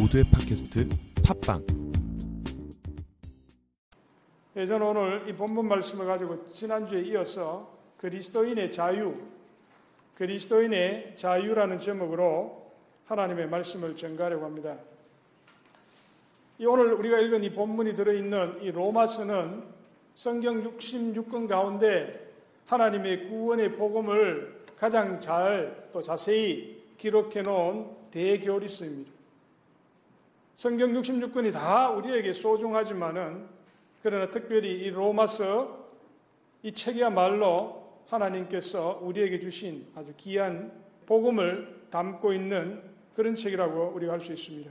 모두의 팟캐스트 팟빵 예, 저는 오늘 이 본문 말씀을 가지고 지난주에 이어서 그리스도인의 자유, 그리스도인의 자유라는 제목으로 하나님의 말씀을 전가하려고 합니다. 이 오늘 우리가 읽은 이 본문이 들어있는 이 로마서는 성경 66권 가운데 하나님의 구원의 복음을 가장 잘 또 자세히 기록해 놓은 대교리서입니다. 성경 66권이 다 우리에게 소중하지만은 그러나 특별히 이 로마서 이 책이야말로 하나님께서 우리에게 주신 아주 귀한 복음을 담고 있는 그런 책이라고 우리가 할 수 있습니다.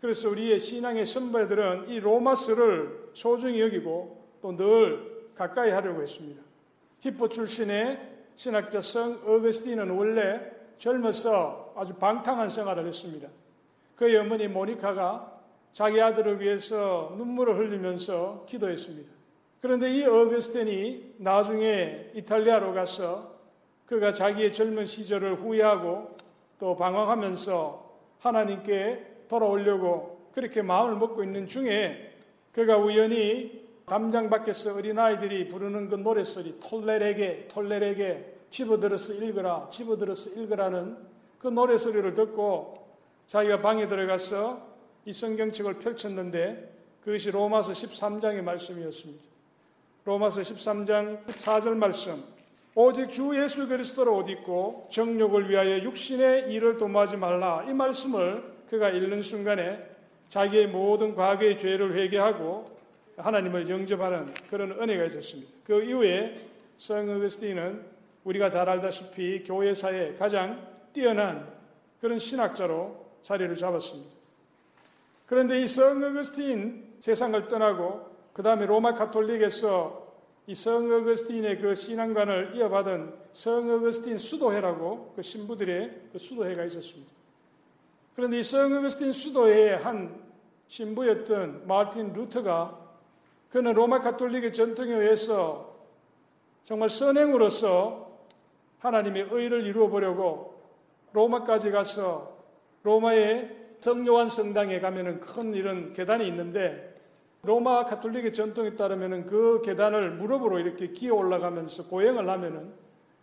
그래서 우리의 신앙의 선배들은 이 로마서를 소중히 여기고 또 늘 가까이 하려고 했습니다. 히포 출신의 신학자 성 어거스틴은 원래 젊어서 아주 방탕한 생활을 했습니다. 그의 어머니 모니카가 자기 아들을 위해서 눈물을 흘리면서 기도했습니다. 그런데 이 어거스틴이 나중에 이탈리아로 가서 그가 자기의 젊은 시절을 후회하고 또 방황하면서 하나님께 돌아오려고 그렇게 마음을 먹고 있는 중에 그가 우연히 담장 밖에서 어린아이들이 부르는 그 노래소리 톨레레게 톨레레게 집어들어서 읽어라 집어들어서 읽으라는 그 노래소리를 듣고 자기가 방에 들어가서 이 성경책을 펼쳤는데 그것이 로마서 13장의 말씀이었습니다. 로마서 13장 14절 말씀 오직 주 예수 그리스도로 옷 입고 정욕을 위하여 육신의 일을 도모하지 말라 이 말씀을 그가 읽는 순간에 자기의 모든 과거의 죄를 회개하고 하나님을 영접하는 그런 은혜가 있었습니다. 그 이후에 성 어거스틴은 우리가 잘 알다시피 교회사에 가장 뛰어난 그런 신학자로 자리를 잡았습니다. 그런데 이 성 어거스틴 세상을 떠나고 그 다음에 로마 카톨릭에서 이 성 어거스틴의 그 신앙관을 이어받은 성 어거스틴 수도회라고 그 신부들의 그 수도회가 있었습니다. 그런데 이 성 어거스틴 수도회의 한 신부였던 마틴 루터가 그는 로마 카톨릭의 전통에 의해서 정말 선행으로서 하나님의 의를 이루어 보려고 로마까지 가서 로마의 성요한 성당에 가면은 큰 이런 계단이 있는데 로마 카톨릭의 전통에 따르면은 그 계단을 무릎으로 이렇게 기어 올라가면서 고행을 하면은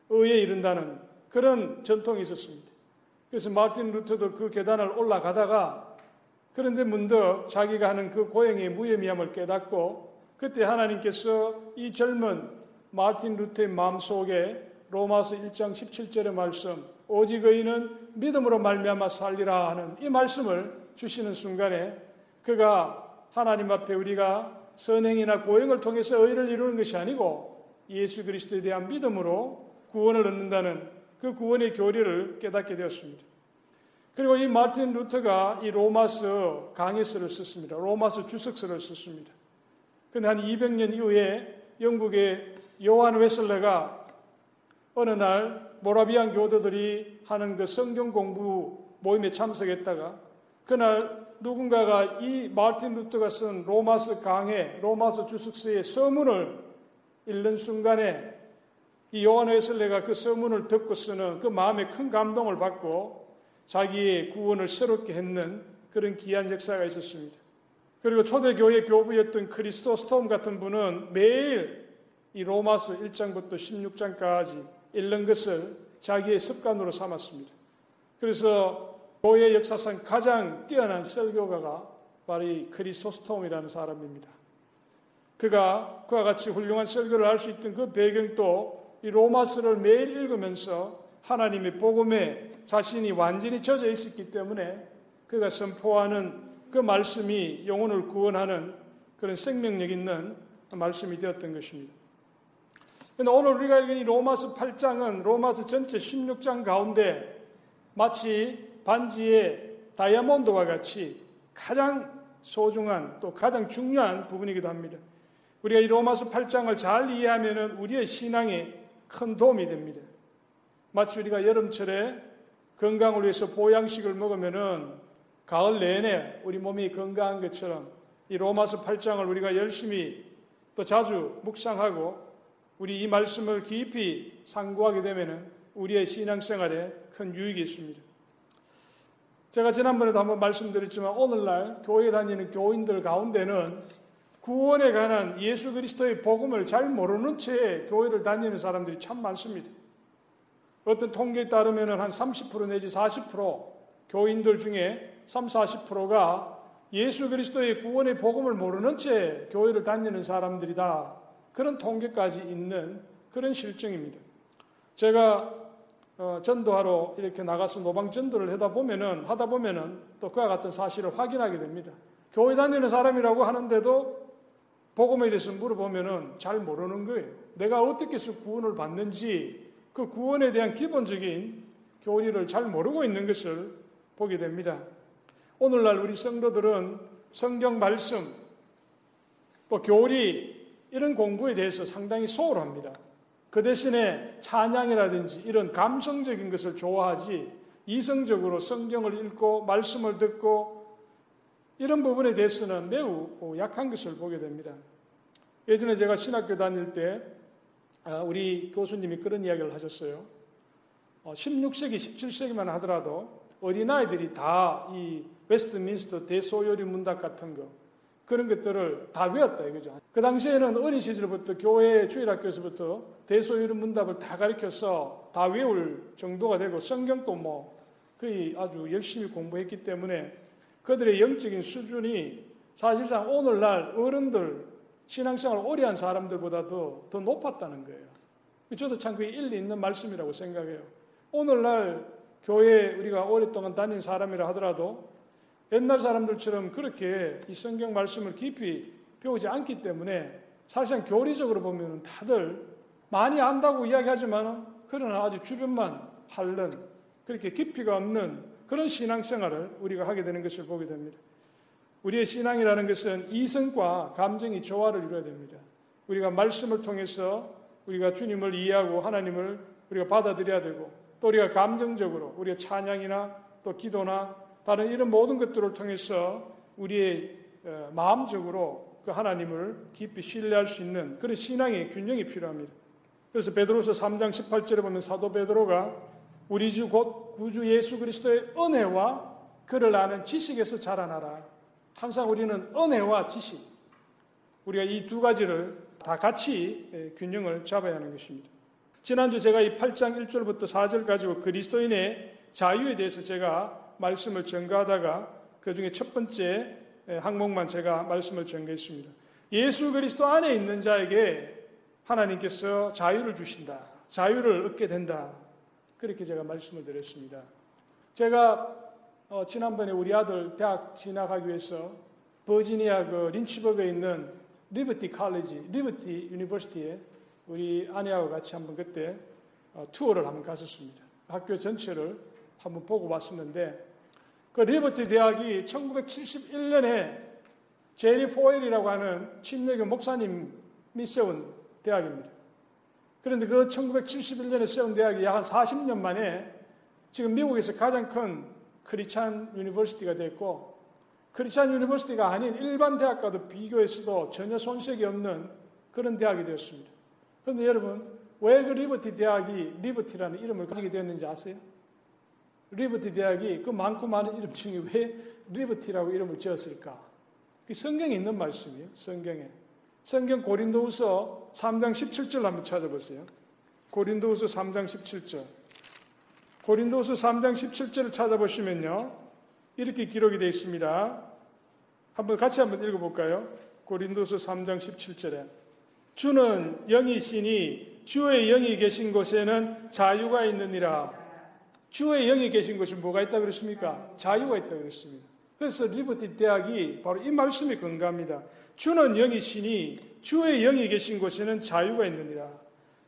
의에 이른다는 그런 전통이 있었습니다. 그래서 마틴 루터도 그 계단을 올라가다가 그런데 문득 자기가 하는 그 고행의 무의미함을 깨닫고 그때 하나님께서 이 젊은 마틴 루터의 마음속에 로마서 1장 17절의 말씀 오직 의인은 믿음으로 말미암아 살리라 하는 이 말씀을 주시는 순간에 그가 하나님 앞에 우리가 선행이나 고행을 통해서 의를 이루는 것이 아니고 예수 그리스도에 대한 믿음으로 구원을 얻는다는 그 구원의 교리를 깨닫게 되었습니다. 그리고 이 마틴 루터가 이 로마서 강해서를 썼습니다. 로마서 주석서를 썼습니다. 근데 한 200년 이후에 영국의 요한 웨슬레가 어느 날 모라비안 교도들이 하는 그 성경 공부 모임에 참석했다가 그날 누군가가 이 마틴 루터가 쓴 로마서 강해, 로마서 주석서의 서문을 읽는 순간에 이 요한 웨슬레가 그 서문을 듣고 쓰는 그 마음에 큰 감동을 받고 자기의 구원을 새롭게 했는 그런 귀한 역사가 있었습니다. 그리고 초대교회 교부였던 크리스토 스톰 같은 분은 매일 이 로마서 1장부터 16장까지 읽는 것을 자기의 습관으로 삼았습니다. 그래서 교회 역사상 가장 뛰어난 설교가가 바로 이 크리소스톰이라는 사람입니다. 그가 그와 같이 훌륭한 설교를 할 수 있던 그 배경도 이 로마서를 매일 읽으면서 하나님의 복음에 자신이 완전히 젖어 있었기 때문에 그가 선포하는 그 말씀이 영혼을 구원하는 그런 생명력 있는 말씀이 되었던 것입니다. 오늘 우리가 읽은 이 로마서 8장은 로마서 전체 16장 가운데 마치 반지의 다이아몬드와 같이 가장 소중한 또 가장 중요한 부분이기도 합니다. 우리가 이 로마서 8장을 잘 이해하면 우리의 신앙에 큰 도움이 됩니다. 마치 우리가 여름철에 건강을 위해서 보양식을 먹으면은 가을 내내 우리 몸이 건강한 것처럼 이 로마서 8장을 우리가 열심히 또 자주 묵상하고 우리 이 말씀을 깊이 상고하게 되면 우리의 신앙생활에 큰 유익이 있습니다. 제가 지난번에도 한번 말씀드렸지만 오늘날 교회 다니는 교인들 가운데는 구원에 관한 예수 그리스도의 복음을 잘 모르는 채 교회를 다니는 사람들이 참 많습니다. 어떤 통계에 따르면 한 30% 내지 40% 교인들 중에 3, 40%가 예수 그리스도의 구원의 복음을 모르는 채 교회를 다니는 사람들이다. 그런 통계까지 있는 그런 실정입니다. 제가 어, 전도하러 이렇게 나가서 노방 전도를 하다 보면은 하다 보면은 또 그와 같은 사실을 확인하게 됩니다. 교회 다니는 사람이라고 하는데도 복음에 대해서 물어보면은 잘 모르는 거예요. 내가 어떻게 해서 구원을 받는지 그 구원에 대한 기본적인 교리를 잘 모르고 있는 것을 보게 됩니다. 오늘날 우리 성도들은 성경 말씀 또 교리 이런 공부에 대해서 상당히 소홀합니다. 그 대신에 찬양이라든지 이런 감성적인 것을 좋아하지 이성적으로 성경을 읽고 말씀을 듣고 이런 부분에 대해서는 매우 약한 것을 보게 됩니다. 예전에 제가 신학교 다닐 때 아, 우리 교수님이 그런 이야기를 하셨어요. 16세기, 어, 17세기만 하더라도 어린아이들이 다 이 웨스트민스터 대소요리 문답 같은 거 그런 것들을 다 외웠다 이거죠. 그 당시에는 어린 시절부터 교회 주일학교에서부터 대소요리 문답을 다 가르쳐서 다 외울 정도가 되고 성경도 뭐 거의 아주 열심히 공부했기 때문에 그들의 영적인 수준이 사실상 오늘날 어른들 신앙생활 오래 한 사람들보다도 더 높았다는 거예요. 저도 참 그게 일리 있는 말씀이라고 생각해요. 오늘날 교회 우리가 오랫동안 다닌 사람이라 하더라도 옛날 사람들처럼 그렇게 이 성경 말씀을 깊이 배우지 않기 때문에 사실상 교리적으로 보면 다들 많이 안다고 이야기하지만 그러나 아주 주변만 핥는 그렇게 깊이가 없는 그런 신앙생활을 우리가 하게 되는 것을 보게 됩니다. 우리의 신앙이라는 것은 이성과 감정이 조화를 이루어야 됩니다. 우리가 말씀을 통해서 우리가 주님을 이해하고 하나님을 우리가 받아들여야 되고 또 우리가 감정적으로 우리의 찬양이나 또 기도나 다른 이런 모든 것들을 통해서 우리의 어, 마음적으로 그 하나님을 깊이 신뢰할 수 있는 그런 신앙의 균형이 필요합니다. 그래서 베드로서 3장 18절에 보면 사도 베드로가 우리 주 곧 구주 예수 그리스도의 은혜와 그를 아는 지식에서 자라나라. 항상 우리는 은혜와 지식, 우리가 이 두 가지를 다 같이 균형을 잡아야 하는 것입니다. 지난주 제가 이 8장 1절부터 4절 가지고 그리스도인의 자유에 대해서 제가 말씀을 전가하다가 그 중에 첫 번째 항목만 제가 말씀을 전개했습니다. 예수 그리스도 안에 있는 자에게 하나님께서 자유를 주신다. 자유를 얻게 된다. 그렇게 제가 말씀을 드렸습니다. 제가 어, 지난번에 우리 아들 대학 진학하기 위해서 버지니아 그 린치버그에 있는 리버티 칼리지, 리버티 유니버시티에 우리 아내하고 같이 한번 그때 어, 투어를 한번 갔었습니다. 학교 전체를 한번 보고 왔었는데 그 Liberty 대학이 1971년에 제리 폴웰이라고 하는 침례교 목사님이 세운 대학입니다. 그런데 그 1971년에 세운 대학이 약 한 40년 만에 지금 미국에서 가장 큰 Christian university가 됐고 Christian university가 아닌 일반 대학과도 비교해서도 전혀 손색이 없는 그런 대학이 되었습니다. 그런데 여러분 왜 그 Liberty 대학이 Liberty라는 이름을 가지게 되었는지 아세요? Liberty 대학이 그 많고 많은 이름 중에 왜 Liberty라고 이름을 지었을까? 그 성경에 있는 말씀이에요. 성경에. 성경 고린도후서 3장 17절 한번 찾아보세요. 고린도후서 3장 17절. 고린도후서 3장 17절을 찾아보시면요. 이렇게 기록이 되어 있습니다. 한번 같이 한번 읽어 볼까요? 고린도서 3장 17절에 주는 영이시니 주의 영이 계신 곳에는 자유가 있느니라. 주의 영이 계신 곳에 뭐가 있다 그랬습니까? 자유가 있다 그랬습니다. 그래서 리버티 대학이 바로 이 말씀이 근거합니다. 주는 영이시니 주의 영이 계신 곳에는 자유가 있느니라.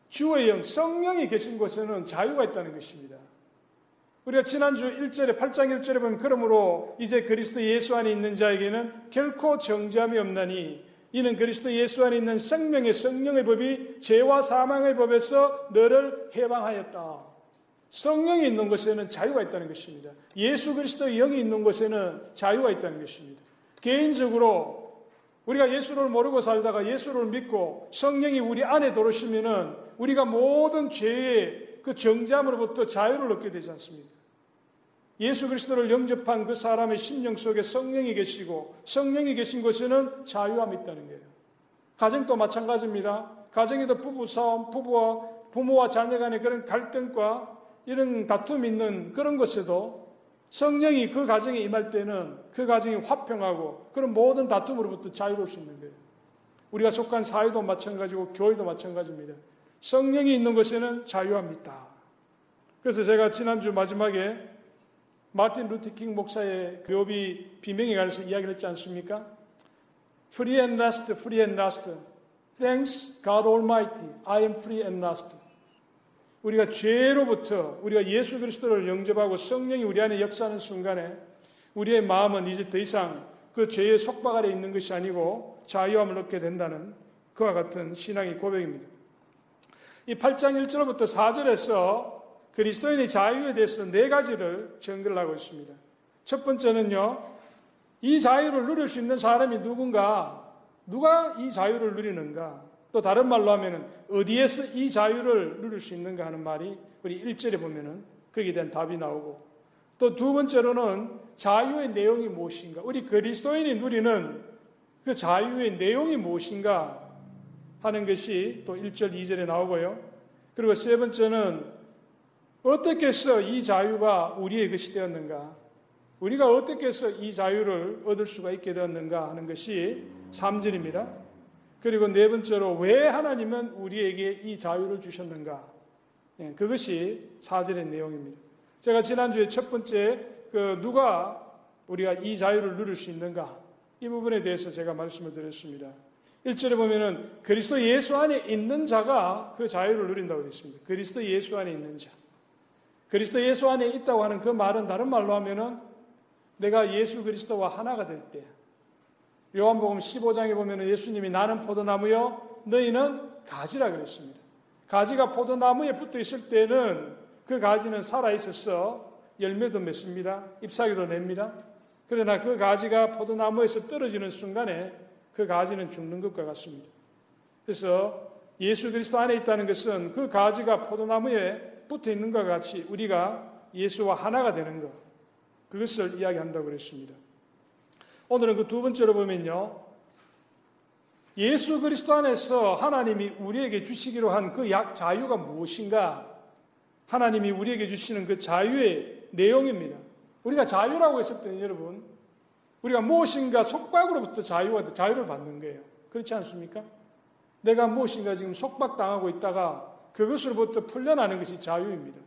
주의 영, 성령이 계신 곳에는 자유가 있다는 것입니다. 우리가 지난주 1절에 8장 1절에 보면 그러므로 이제 그리스도 예수 안에 있는 자에게는 결코 정죄함이 없나니 이는 그리스도 예수 안에 있는 생명의 성령의 법이 죄와 사망의 법에서 너를 해방하였다. 성령이 있는 곳에는 자유가 있다는 것입니다. 예수 그리스도의 영이 있는 곳에는 자유가 있다는 것입니다. 개인적으로 우리가 예수를 모르고 살다가 예수를 믿고 성령이 우리 안에 들어오시면은 우리가 모든 죄의 그 정죄함으로부터 자유를 얻게 되지 않습니까? 예수 그리스도를 영접한 그 사람의 심령 속에 성령이 계시고 성령이 계신 곳에는 자유함이 있다는 거예요. 가정도 마찬가지입니다. 가정에도 부부 싸움, 부부와 부모와 자녀 간의 그런 갈등과 이런 다툼이 있는 그런 것에도 성령이 그 가정에 임할 때는 그 가정이 화평하고 그런 모든 다툼으로부터 자유로울 수 있는 거예요. 우리가 속한 사회도 마찬가지고 교회도 마찬가지입니다. 성령이 있는 곳에는 자유함이 있다. 그래서 제가 지난주 마지막에 마틴 루티킹 목사의 교비 비명에 관해서 이야기를 했지 않습니까? Free and last, free and last. Thanks God Almighty, I am free and last. 우리가 죄로부터 우리가 예수 그리스도를 영접하고 성령이 우리 안에 역사하는 순간에 우리의 마음은 이제 더 이상 그 죄의 속박 아래 있는 것이 아니고 자유함을 얻게 된다는 그와 같은 신앙의 고백입니다. 이 8장 1절부터 4절에서 그리스도인의 자유에 대해서 네 가지를 정글 하고 있습니다. 첫 번째는요, 이 자유를 누릴 수 있는 사람이 누군가, 누가 이 자유를 누리는가, 또 다른 말로 하면은 어디에서 이 자유를 누릴 수 있는가 하는 말이 우리 1절에 보면은 거기에 대한 답이 나오고 또 두 번째로는 자유의 내용이 무엇인가, 우리 그리스도인이 누리는 그 자유의 내용이 무엇인가 하는 것이 또 1절, 2절에 나오고요. 그리고 세 번째는 어떻게 해서 이 자유가 우리의 것이 되었는가? 우리가 어떻게 해서 이 자유를 얻을 수가 있게 되었는가 하는 것이 3절입니다. 그리고 네 번째로 왜 하나님은 우리에게 이 자유를 주셨는가? 예, 그것이 4절의 내용입니다. 제가 지난주에 첫 번째 그 누가 우리가 이 자유를 누릴 수 있는가? 이 부분에 대해서 제가 말씀을 드렸습니다. 1절에 보면은 그리스도 예수 안에 있는 자가 그 자유를 누린다고 되어 있습니다. 그리스도 예수 안에 있는 자. 그리스도 예수 안에 있다고 하는 그 말은 다른 말로 하면은 내가 예수 그리스도와 하나가 될 때. 요한복음 15장에 보면 예수님이 나는 포도나무요, 너희는 가지라 그랬습니다. 가지가 포도나무에 붙어 있을 때는 그 가지는 살아 있어서 열매도 맺습니다. 잎사귀도 냅니다. 그러나 그 가지가 포도나무에서 떨어지는 순간에 그 가지는 죽는 것과 같습니다. 그래서 예수 그리스도 안에 있다는 것은 그 가지가 포도나무에 붙어 있는 것 같이 우리가 예수와 하나가 되는 것, 그것을 이야기한다고 그랬습니다. 오늘은 그 두 번째로 보면요. 예수 그리스도 안에서 하나님이 우리에게 주시기로 한그 자유가 무엇인가? 하나님이 우리에게 주시는 그 자유의 내용입니다. 우리가 자유라고 했을 때는 여러분, 우리가 무엇인가 속박으로부터 자유가, 자유를 받는 거예요. 그렇지 않습니까? 내가 무엇인가 지금 속박당하고 있다가 그것으로부터 풀려나는 것이 자유입니다.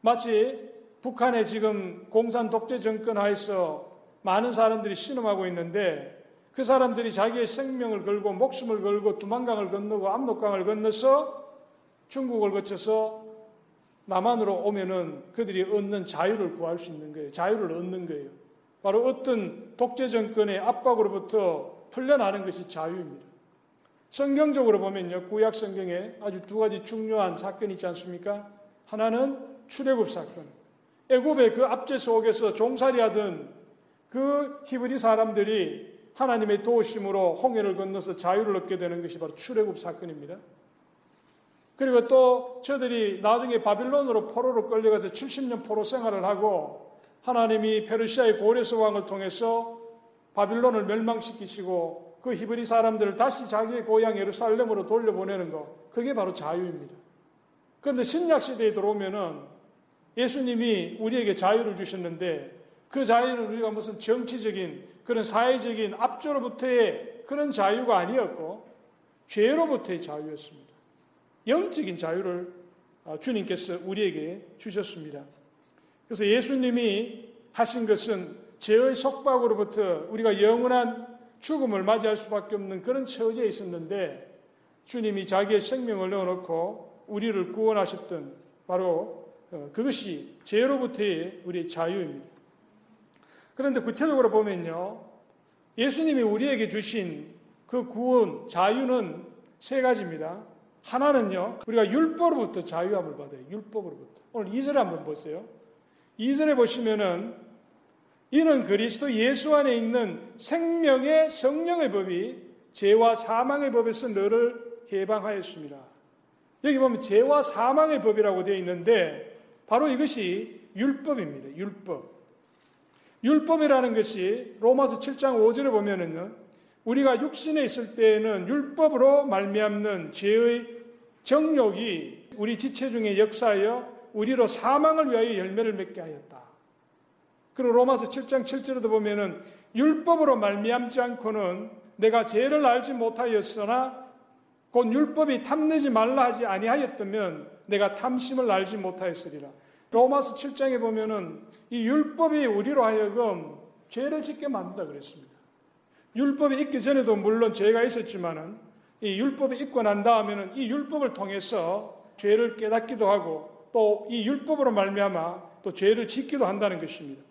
마치 북한에 지금 공산 독재 정권 하에서 많은 사람들이 신음하고 있는데 그 사람들이 자기의 생명을 걸고 목숨을 걸고 두만강을 건너고 압록강을 건너서 중국을 거쳐서 남한으로 오면은 그들이 얻는 자유를 구할 수 있는 거예요. 자유를 얻는 거예요. 바로 어떤 독재 정권의 압박으로부터 풀려나는 것이 자유입니다. 성경적으로 보면요, 구약 성경에 아주 두 가지 중요한 사건이 있지 않습니까? 하나는 출애굽 사건. 애굽의 그 압제 속에서 종살이하던 그 히브리 사람들이 하나님의 도우심으로 홍해를 건너서 자유를 얻게 되는 것이 바로 출애굽 사건입니다. 그리고 또 저들이 나중에 바빌론으로 포로로 끌려가서 70년 포로 생활을 하고 하나님이 페르시아의 고레스 왕을 통해서 바빌론을 멸망시키시고 그 히브리 사람들을 다시 자기의 고향 예루살렘으로 돌려보내는 것, 그게 바로 자유입니다. 그런데 신약 시대에 들어오면은 예수님이 우리에게 자유를 주셨는데 그 자유는 우리가 무슨 정치적인 그런 사회적인 압조로부터의 그런 자유가 아니었고 죄로부터의 자유였습니다. 영적인 자유를 아, 주님께서 우리에게 주셨습니다. 그래서 예수님이 하신 것은 죄의 속박으로부터 우리가 영원한 죽음을 맞이할 수밖에 없는 그런 처지에 있었는데 주님이 자기의 생명을 넣어놓고 우리를 구원하셨던 바로 어, 그것이 죄로부터의 우리의 자유입니다. 그런데 구체적으로 보면요. 예수님이 우리에게 주신 그 구원, 자유는 세 가지입니다. 하나는요, 우리가 율법으로부터 자유함을 받아요. 율법으로부터. 오늘 2절 한번 보세요. 2절에 보시면은 이는 그리스도 예수 안에 있는 생명의 성령의 법이 죄와 사망의 법에서 너를 해방하였습니다. 여기 보면 죄와 사망의 법이라고 되어 있는데 바로 이것이 율법입니다. 율법. 율법이라는 것이 로마서 7장 5절에 보면은요. 우리가 육신에 있을 때에는 율법으로 말미암는 죄의 정욕이 우리 지체 중에 역사하여 우리로 사망을 위하여 열매를 맺게 하였다. 그리고 로마서 7장 7절에도 보면은 율법으로 말미암지 않고는 내가 죄를 알지 못하였으나 곧 율법이 탐내지 말라 하지 아니하였다면 내가 탐심을 알지 못하였으리라. 로마서 7장에 보면은 이 율법이 우리로 하여금 죄를 짓게 만든다 그랬습니다. 율법이 있기 전에도 물론 죄가 있었지만은 이 율법이 있고 난 다음에는 이 율법을 통해서 죄를 깨닫기도 하고 또 이 율법으로 말미암아 또 죄를 짓기도 한다는 것입니다.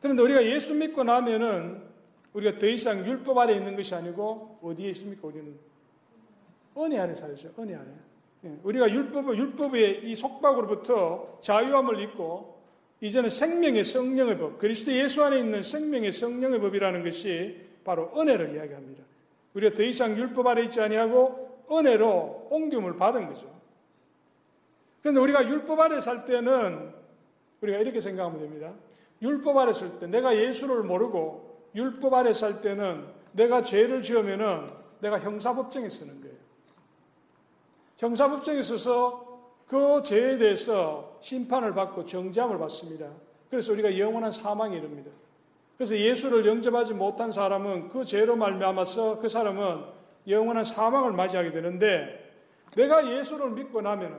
그런데 우리가 예수 믿고 나면은 우리가 더 이상 율법 아래 있는 것이 아니고 어디에 있습니까? 우리는 은혜 안에 살죠. 은혜 안에. 예, 우리가 율법, 율법의 이 속박으로부터 자유함을 입고 이제는 생명의 성령의 법, 그리스도 예수 안에 있는 생명의 성령의 법이라는 것이 바로 은혜를 이야기합니다. 우리가 더 이상 율법 아래 있지 아니하고 은혜로 옮김을 받은 거죠. 그런데 우리가 율법 아래 살 때는 우리가 이렇게 생각하면 됩니다. 율법 아래 살 때, 내가 예수를 모르고 율법 아래 살 때는 내가 죄를 지으면은 내가 형사법정에 쓰는 거예요. 형사법정에 서서 그 죄에 대해서 심판을 받고 정죄함을 받습니다. 그래서 우리가 영원한 사망에 이릅니다. 그래서 예수를 영접하지 못한 사람은 그 죄로 말미암아서 그 사람은 영원한 사망을 맞이하게 되는데 내가 예수를 믿고 나면은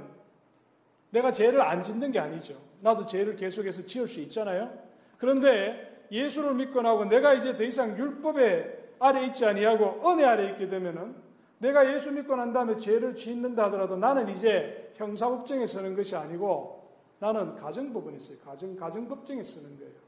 내가 죄를 안 짓는 게 아니죠. 나도 죄를 계속해서 지을 수 있잖아요. 그런데 예수를 믿고 나고 내가 이제 더 이상 율법에 아래 있지 아니하고 은혜 아래 있게 되면은 내가 예수 믿고 난 다음에 죄를 짓는다 하더라도 나는 이제 형사법정에 서는 것이 아니고 나는 가정법원에 서요. 가정, 가정법정에 서는 거예요.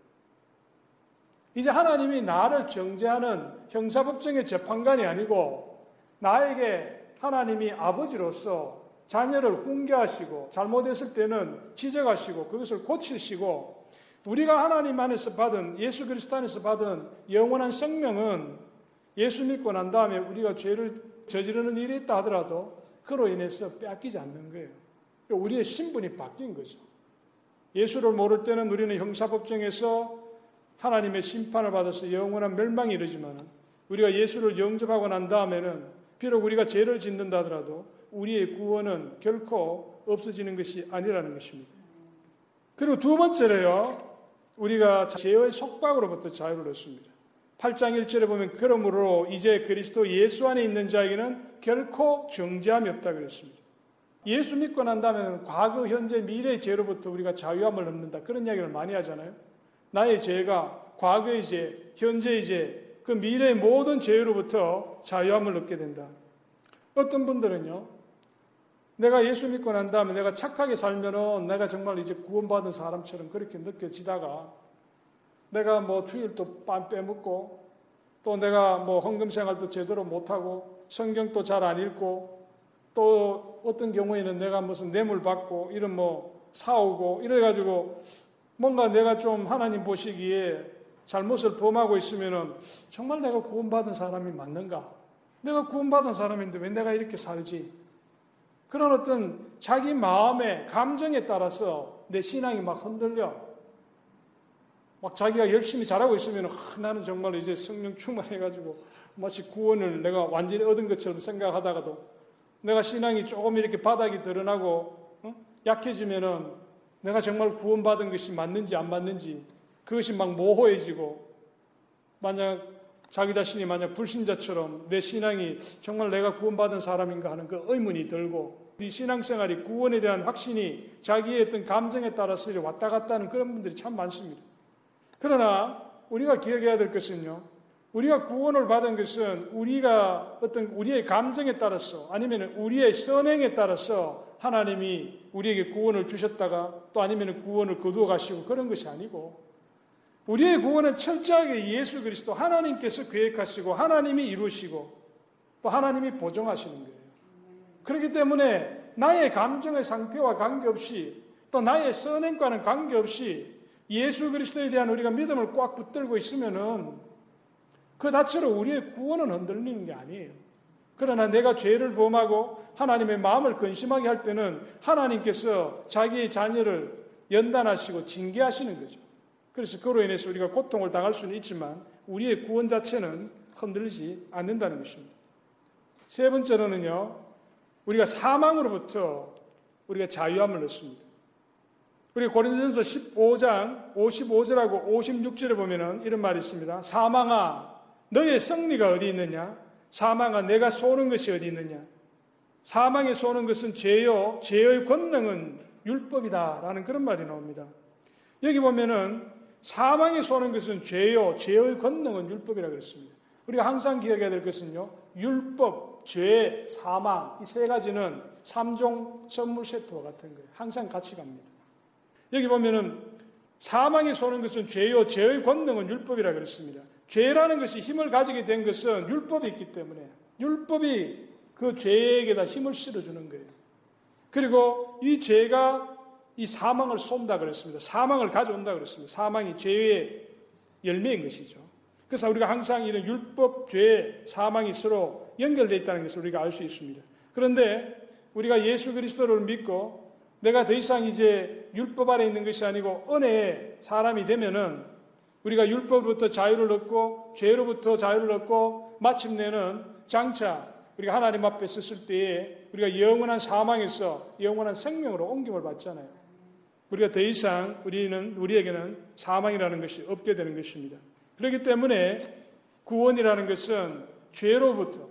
이제 하나님이 나를 정죄하는 형사법정의 재판관이 아니고 나에게 하나님이 아버지로서 자녀를 훈계하시고 잘못했을 때는 지적하시고 그것을 고치시고 우리가 하나님 안에서 받은 예수 그리스도 안에서 받은 영원한 생명은 예수 믿고 난 다음에 우리가 죄를 저지르는 일이 있다 하더라도 그로 인해서 빼앗기지 않는 거예요. 우리의 신분이 바뀐 거죠. 예수를 모를 때는 우리는 형사법정에서 하나님의 심판을 받아서 영원한 멸망이 이르지만 우리가 예수를 영접하고 난 다음에는 비록 우리가 죄를 짓는다 하더라도 우리의 구원은 결코 없어지는 것이 아니라는 것입니다. 그리고 두 번째로요, 우리가 죄의 속박으로부터 자유를 얻습니다. 8장 1절에 보면 그러므로 이제 그리스도 예수 안에 있는 자에게는 결코 정죄함이 없다 그랬습니다. 예수 믿고 난 다음에는 과거, 현재, 미래의 죄로부터 우리가 자유함을 얻는다. 그런 이야기를 많이 하잖아요. 나의 죄가 과거의 죄, 현재의 죄, 그 미래의 모든 죄로부터 자유함을 얻게 된다. 어떤 분들은요, 내가 예수 믿고 난 다음에 내가 착하게 살면은 내가 정말 이제 구원받은 사람처럼 그렇게 느껴지다가 내가 뭐 주일도 빰 빼먹고 또 내가 뭐 헌금 생활도 제대로 못하고 성경도 잘 안 읽고 또 어떤 경우에는 내가 무슨 뇌물 받고 이런 뭐 사오고 이래가지고 뭔가 내가 좀 하나님 보시기에 잘못을 범하고 있으면은 정말 내가 구원받은 사람이 맞는가? 내가 구원받은 사람인데 왜 내가 이렇게 살지? 그런 어떤 자기 마음의 감정에 따라서 내 신앙이 막 흔들려. 막 자기가 열심히 잘하고 있으면 아, 나는 정말 이제 성령 충만해가지고 마치 구원을 내가 완전히 얻은 것처럼 생각하다가도 내가 신앙이 조금 이렇게 바닥이 드러나고 어? 약해지면은 내가 정말 구원받은 것이 맞는지 안 맞는지 그것이 막 모호해지고 만약 자기 자신이 만약 불신자처럼 내 신앙이 정말 내가 구원받은 사람인가 하는 그 의문이 들고 이 신앙생활이 구원에 대한 확신이 자기의 어떤 감정에 따라서 왔다 갔다 하는 그런 분들이 참 많습니다. 그러나 우리가 기억해야 될 것은요. 우리가 구원을 받은 것은 우리가 어떤 우리의 감정에 따라서 아니면 우리의 선행에 따라서 하나님이 우리에게 구원을 주셨다가 또 아니면 구원을 거두어 가시고 그런 것이 아니고 우리의 구원은 철저하게 예수 그리스도 하나님께서 계획하시고 하나님이 이루시고 또 하나님이 보정하시는 거예요. 그렇기 때문에 나의 감정의 상태와 관계없이 또 나의 선행과는 관계없이 예수 그리스도에 대한 우리가 믿음을 꽉 붙들고 있으면은 그 자체로 우리의 구원은 흔들리는 게 아니에요. 그러나 내가 죄를 범하고 하나님의 마음을 근심하게 할 때는 하나님께서 자기의 자녀를 연단하시고 징계하시는 거죠. 그래서 그로 인해서 우리가 고통을 당할 수는 있지만 우리의 구원 자체는 흔들리지 않는다는 것입니다. 세 번째로는요, 우리가 사망으로부터 우리가 자유함을 얻습니다. 우리 고린도전서 15장 55절하고 56절에 보면은 이런 말이 있습니다. 사망아, 너의 승리가 어디 있느냐? 사망아, 내가 쏘는 것이 어디 있느냐? 사망에 쏘는 것은 죄요, 죄의 권능은 율법이다라는 그런 말이 나옵니다. 여기 보면은 사망에 쏘는 것은 죄요, 죄의 권능은 율법이라고 그랬습니다. 우리가 항상 기억해야 될 것은요, 율법, 죄, 사망 이 세 가지는 3종 선물 세트와 같은 거예요. 항상 같이 갑니다. 여기 보면은 사망에 쏘는 것은 죄요, 죄의 권능은 율법이라고 그랬습니다. 죄라는 것이 힘을 가지게 된 것은 율법이 있기 때문에 율법이 그 죄에게다 힘을 실어주는 거예요. 그리고 이 죄가 이 사망을 쏜다 그랬습니다. 사망을 가져온다 그랬습니다. 사망이 죄의 열매인 것이죠. 그래서 우리가 항상 이런 율법, 죄, 사망이 서로 연결되어 있다는 것을 우리가 알 수 있습니다. 그런데 우리가 예수 그리스도를 믿고 내가 더 이상 이제 율법 아래 있는 것이 아니고 은혜의 사람이 되면은 우리가 율법으로부터 자유를 얻고 죄로부터 자유를 얻고 마침내는 장차 우리가 하나님 앞에 섰을 때에 우리가 영원한 사망에서 영원한 생명으로 옮김을 받잖아요. 우리가 더 이상 우리는 우리에게는 사망이라는 것이 없게 되는 것입니다. 그렇기 때문에 구원이라는 것은 죄로부터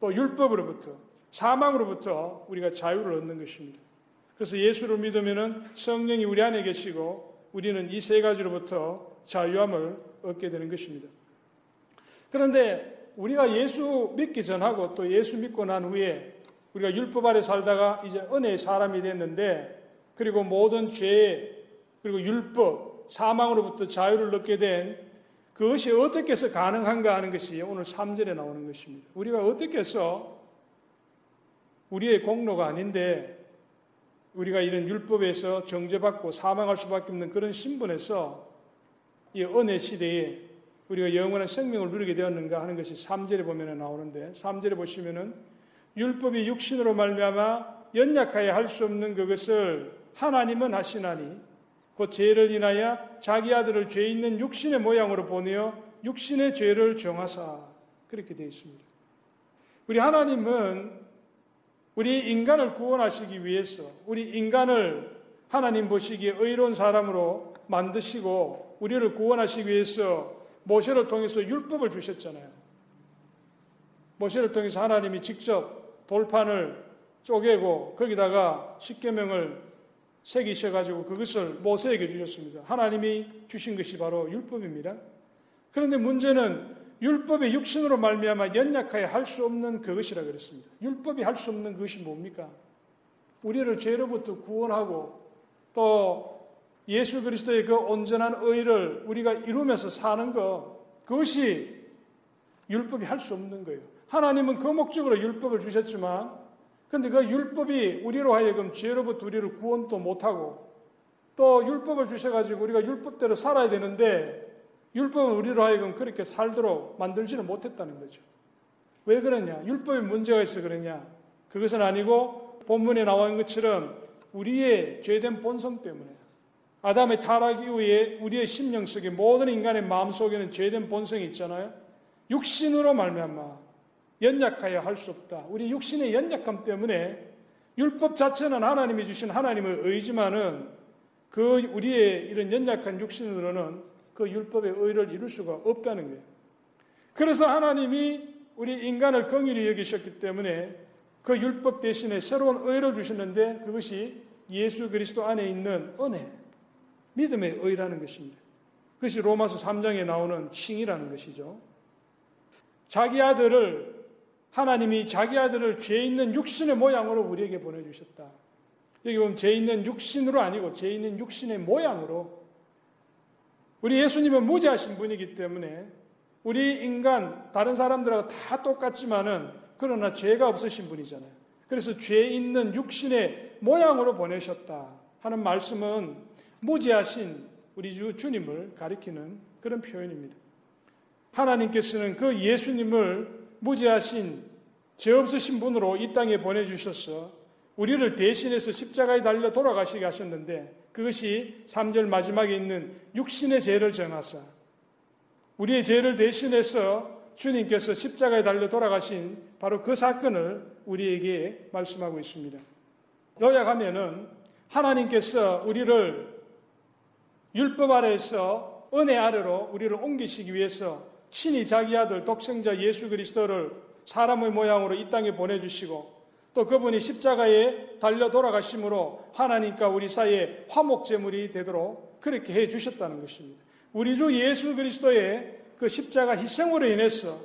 또 율법으로부터 사망으로부터 우리가 자유를 얻는 것입니다. 그래서 예수를 믿으면 성령이 우리 안에 계시고 우리는 이 세 가지로부터 자유함을 얻게 되는 것입니다. 그런데 우리가 예수 믿기 전하고 또 예수 믿고 난 후에 우리가 율법 아래 살다가 이제 은혜의 사람이 됐는데 그리고 모든 죄 그리고 율법 사망으로부터 자유를 얻게 된 그것이 어떻게 해서 가능한가 하는 것이 오늘 3절에 나오는 것입니다. 우리가 어떻게 해서 우리의 공로가 아닌데 우리가 이런 율법에서 정죄받고 사망할 수밖에 없는 그런 신분에서 이 은혜 시대에 우리가 영원한 생명을 누리게 되었는가 하는 것이 3절에 보면 나오는데 3절에 보시면은 율법이 육신으로 말미암아 연약하여 할 수 없는 그것을 하나님은 하시나니 곧 죄를 인하여 자기 아들을 죄 있는 육신의 모양으로 보내어 육신의 죄를 정하사 그렇게 되어 있습니다. 우리 하나님은 우리 인간을 구원하시기 위해서 우리 인간을 하나님 보시기에 의로운 사람으로 만드시고 우리를 구원하시기 위해서 모세를 통해서 율법을 주셨잖아요. 모세를 통해서 하나님이 직접 돌판을 쪼개고 거기다가 십계명을 새기셔 가지고 그것을 모세에게 주셨습니다. 하나님이 주신 것이 바로 율법입니다. 그런데 문제는 율법의 육신으로 말미암아 연약하여 할 수 없는 그것이라 그랬습니다. 율법이 할 수 없는 그것이 뭡니까? 우리를 죄로부터 구원하고 또 예수 그리스도의 그 온전한 의를 우리가 이루면서 사는 것, 그것이 율법이 할 수 없는 거예요. 하나님은 그 목적으로 율법을 주셨지만, 근데 그 율법이 우리로 하여금 죄로부터 우리를 구원도 못하고, 또 율법을 주셔가지고 우리가 율법대로 살아야 되는데, 율법은 우리로 하여금 그렇게 살도록 만들지는 못했다는 거죠. 왜 그러냐? 율법에 문제가 있어 그러냐? 그것은 아니고 본문에 나와 있는 것처럼 우리의 죄된 본성 때문에 아담의 타락 이후에 우리의 심령 속에 모든 인간의 마음 속에는 죄된 본성이 있잖아요. 육신으로 말미암아 연약하여 할 수 없다. 우리 육신의 연약함 때문에 율법 자체는 하나님이 주신 하나님의 의지만은 그 우리의 이런 연약한 육신으로는 그 율법의 의를 이룰 수가 없다는 거예요. 그래서 하나님이 우리 인간을 긍휼히 여기셨기 때문에 그 율법 대신에 새로운 의를 주셨는데 그것이 예수 그리스도 안에 있는 은혜. 믿음의 의라는 것입니다. 그것이 로마서 3장에 나오는 칭이라는 것이죠. 자기 아들을 하나님이 자기 아들을 죄 있는 육신의 모양으로 우리에게 보내주셨다. 여기 보면 죄 있는 육신으로 아니고 죄 있는 육신의 모양으로 우리 예수님은 무죄하신 분이기 때문에 우리 인간 다른 사람들하고 다 똑같지만은 그러나 죄가 없으신 분이잖아요. 그래서 죄 있는 육신의 모양으로 보내셨다 하는 말씀은 무지하신 우리 주 주님을 가리키는 그런 표현입니다. 하나님께서는 그 예수님을 무지하신 죄 없으신 분으로 이 땅에 보내주셔서 우리를 대신해서 십자가에 달려 돌아가시게 하셨는데 그것이 3절 마지막에 있는 육신의 죄를 정하사 우리의 죄를 대신해서 주님께서 십자가에 달려 돌아가신 바로 그 사건을 우리에게 말씀하고 있습니다. 요약하면은 하나님께서 우리를 율법 아래에서 은혜 아래로 우리를 옮기시기 위해서 친히 자기 아들 독생자 예수 그리스도를 사람의 모양으로 이 땅에 보내주시고 또 그분이 십자가에 달려 돌아가심으로 하나님과 우리 사이에 화목제물이 되도록 그렇게 해 주셨다는 것입니다. 우리 주 예수 그리스도의 그 십자가 희생으로 인해서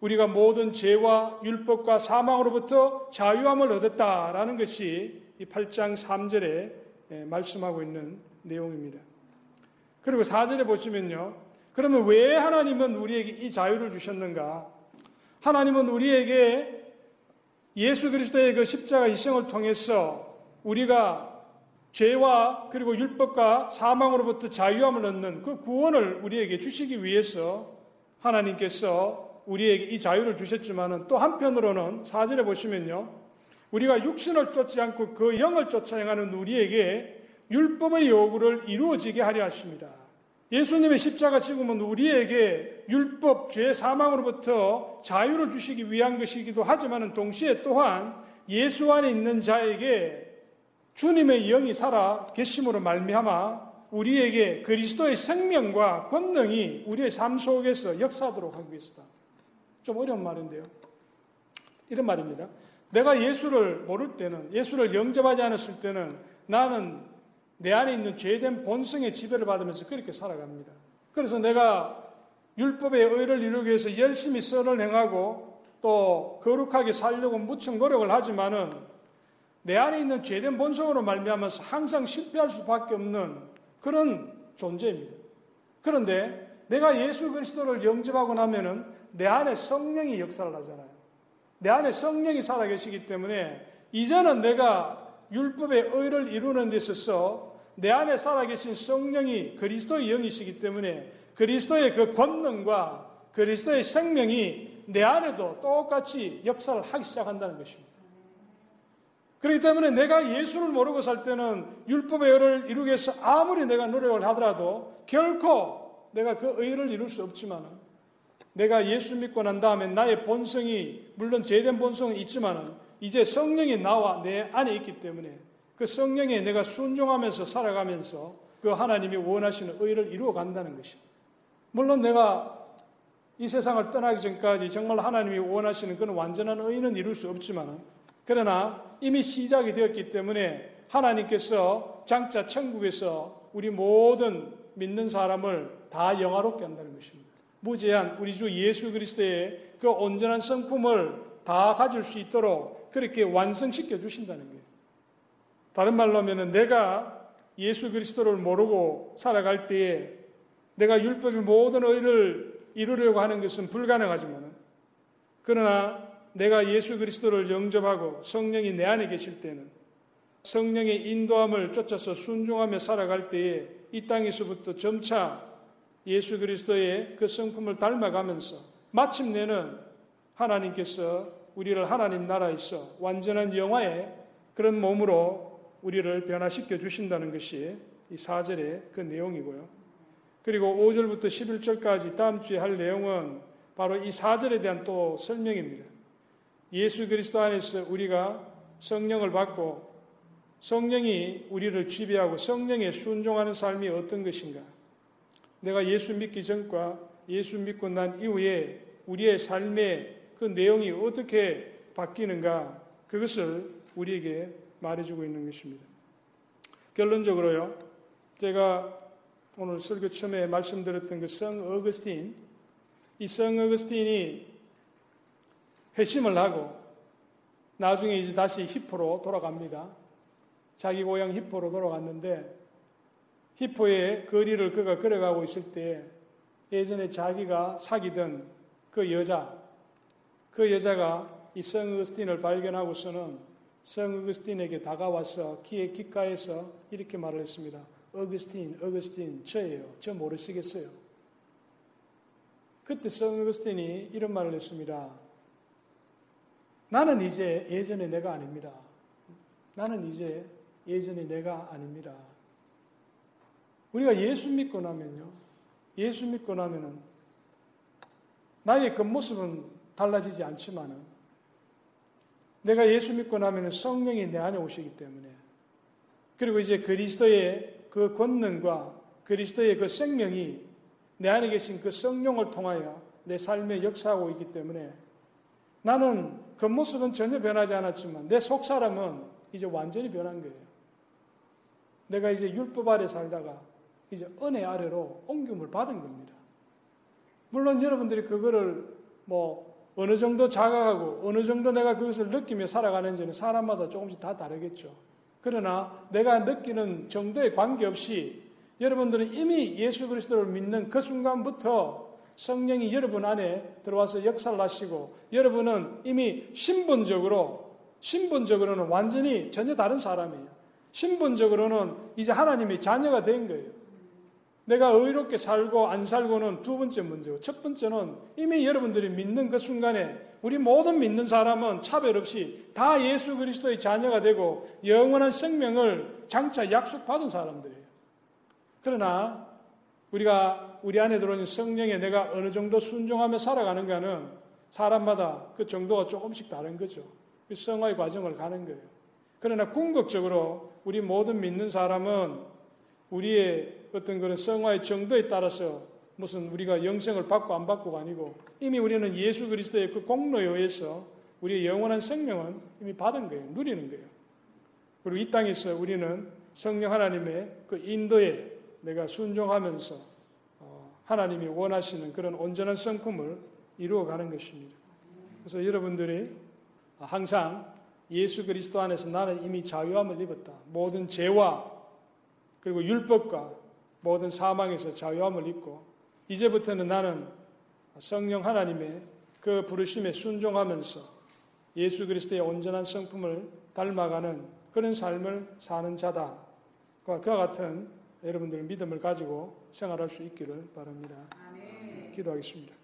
우리가 모든 죄와 율법과 사망으로부터 자유함을 얻었다라는 것이 이 8장 3절에 예, 말씀하고 있는 내용입니다. 그리고 4절에 보시면요. 그러면 왜 하나님은 우리에게 이 자유를 주셨는가? 하나님은 우리에게 예수 그리스도의 그 십자가 희생을 통해서 우리가 죄와 그리고 율법과 사망으로부터 자유함을 얻는 그 구원을 우리에게 주시기 위해서 하나님께서 우리에게 이 자유를 주셨지만은 또 한편으로는 사절에 보시면요. 우리가 육신을 쫓지 않고 그 영을 쫓아 행하는 우리에게 율법의 요구를 이루어지게 하려 하십니다. 예수님의 십자가 지금은 우리에게 율법, 죄, 사망으로부터 자유를 주시기 위한 것이기도 하지만 동시에 또한 예수 안에 있는 자에게 주님의 영이 살아 계심으로 말미암아 우리에게 그리스도의 생명과 권능이 우리의 삶 속에서 역사하도록 하기 위해서다. 좀 어려운 말인데요. 이런 말입니다. 내가 예수를 모를 때는, 예수를 영접하지 않았을 때는 나는 내 안에 있는 죄된 본성의 지배를 받으면서 그렇게 살아갑니다. 그래서 내가 율법의 의를 이루기 위해서 열심히 선을 행하고 또 거룩하게 살려고 무척 노력을 하지만은 내 안에 있는 죄된 본성으로 말미암아서 항상 실패할 수밖에 없는 그런 존재입니다. 그런데 내가 예수 그리스도를 영접하고 나면은 내 안에 성령이 역사를 하잖아요. 내 안에 성령이 살아계시기 때문에 이제는 내가 율법의 의를 이루는 데 있어서 내 안에 살아계신 성령이 그리스도의 영이시기 때문에 그리스도의 그 권능과 그리스도의 생명이 내 안에도 똑같이 역사를 하기 시작한다는 것입니다. 그렇기 때문에 내가 예수를 모르고 살 때는 율법의 의를 이루기 위해서 아무리 내가 노력을 하더라도 결코 내가 그 의를 이룰 수 없지만 내가 예수 믿고 난 다음에 나의 본성이 물론 제된 본성은 있지만 이제 성령이 나와 내 안에 있기 때문에 그 성령에 내가 순종하면서 살아가면서 그 하나님이 원하시는 의를 이루어 간다는 것입니다. 물론 내가 이 세상을 떠나기 전까지 정말 하나님이 원하시는 그런 완전한 의는 이룰 수 없지만 그러나 이미 시작이 되었기 때문에 하나님께서 장차 천국에서 우리 모든 믿는 사람을 다 영화롭게 한다는 것입니다. 무제한 우리 주 예수 그리스도의 그 온전한 성품을 다 가질 수 있도록 그렇게 완성시켜 주신다는 거예요. 다른 말로 하면 내가 예수 그리스도를 모르고 살아갈 때에 내가 율법의 모든 의를 이루려고 하는 것은 불가능하지만 그러나 내가 예수 그리스도를 영접하고 성령이 내 안에 계실 때는 성령의 인도함을 쫓아서 순종하며 살아갈 때에 이 땅에서부터 점차 예수 그리스도의 그 성품을 닮아가면서 마침내는 하나님께서 우리를 하나님 나라에서 완전한 영화의 그런 몸으로 우리를 변화시켜 주신다는 것이 이 4절의 그 내용이고요. 그리고 5절부터 11절까지 다음 주에 할 내용은 바로 이 4절에 대한 또 설명입니다. 예수 그리스도 안에서 우리가 성령을 받고 성령이 우리를 지배하고 성령에 순종하는 삶이 어떤 것인가? 내가 예수 믿기 전과 예수 믿고 난 이후에 우리의 삶의 그 내용이 어떻게 바뀌는가? 그것을 우리에게 말해주고 있는 것입니다. 결론적으로요, 제가 오늘 설교 처음에 말씀드렸던 그 성 어거스틴, 이 성 어거스틴이 회심을 하고 나중에 이제 다시 히포로 돌아갑니다. 자기 고향 히포로 돌아갔는데 히포의 거리를 그가 걸어가고 있을 때 예전에 자기가 사귀던 그 여자, 그 여자가 이 성 어거스틴을 발견하고서는 성 어거스틴에게 다가와서 키의 귓가에서 이렇게 말을 했습니다. 어거스틴, 어거스틴, 저예요. 저 모르시겠어요? 그때 성 어거스틴이 이런 말을 했습니다. 나는 이제 예전의 내가 아닙니다. 나는 이제 예전의 내가 아닙니다. 우리가 예수 믿고 나면요. 예수 믿고 나면은 나의 겉모습은 달라지지 않지만은 내가 예수 믿고 나면은 성령이 내 안에 오시기 때문에 그리고 이제 그리스도의 그 권능과 그리스도의 그 생명이 내 안에 계신 그 성령을 통하여 내 삶에 역사하고 있기 때문에 나는 겉모습은 전혀 변하지 않았지만 내 속 사람은 이제 완전히 변한 거예요. 내가 이제 율법 아래 살다가 이제 은혜 아래로 옮김을 받은 겁니다. 물론 여러분들이 그거를 뭐 어느 정도 자각하고 어느 정도 내가 그것을 느끼며 살아가는지는 사람마다 조금씩 다 다르겠죠. 그러나 내가 느끼는 정도에 관계없이 여러분들은 이미 예수 그리스도를 믿는 그 순간부터 성령이 여러분 안에 들어와서 역사를 하시고 여러분은 이미 신분적으로 신분적으로는 완전히 전혀 다른 사람이에요. 신분적으로는 이제 하나님의 자녀가 된 거예요. 내가 의롭게 살고 안 살고는 두 번째 문제고 첫 번째는 이미 여러분들이 믿는 그 순간에 우리 모든 믿는 사람은 차별 없이 다 예수 그리스도의 자녀가 되고 영원한 생명을 장차 약속받은 사람들이에요. 그러나 우리가 우리 안에 들어오는 성령에 내가 어느 정도 순종하며 살아가는가는 사람마다 그 정도가 조금씩 다른 거죠. 그 성화의 과정을 가는 거예요. 그러나 궁극적으로 우리 모든 믿는 사람은 우리의 어떤 그런 성화의 정도에 따라서 무슨 우리가 영생을 받고 안 받고가 아니고 이미 우리는 예수 그리스도의 그 공로에 의해서 우리의 영원한 생명은 이미 받은 거예요. 누리는 거예요. 그리고 이 땅에서 우리는 성령 하나님의 그 인도에 내가 순종하면서 어, 하나님이 원하시는 그런 온전한 성품을 이루어가는 것입니다. 그래서 여러분들이 항상 예수 그리스도 안에서 나는 이미 자유함을 입었다. 모든 죄와 그리고 율법과 모든 사망에서 자유함을 입고 이제부터는 나는 성령 하나님의 그 부르심에 순종하면서 예수 그리스도의 온전한 성품을 닮아가는 그런 삶을 사는 자다. 그와 같은 여러분들 믿음을 가지고 생활할 수 있기를 바랍니다. 기도하겠습니다.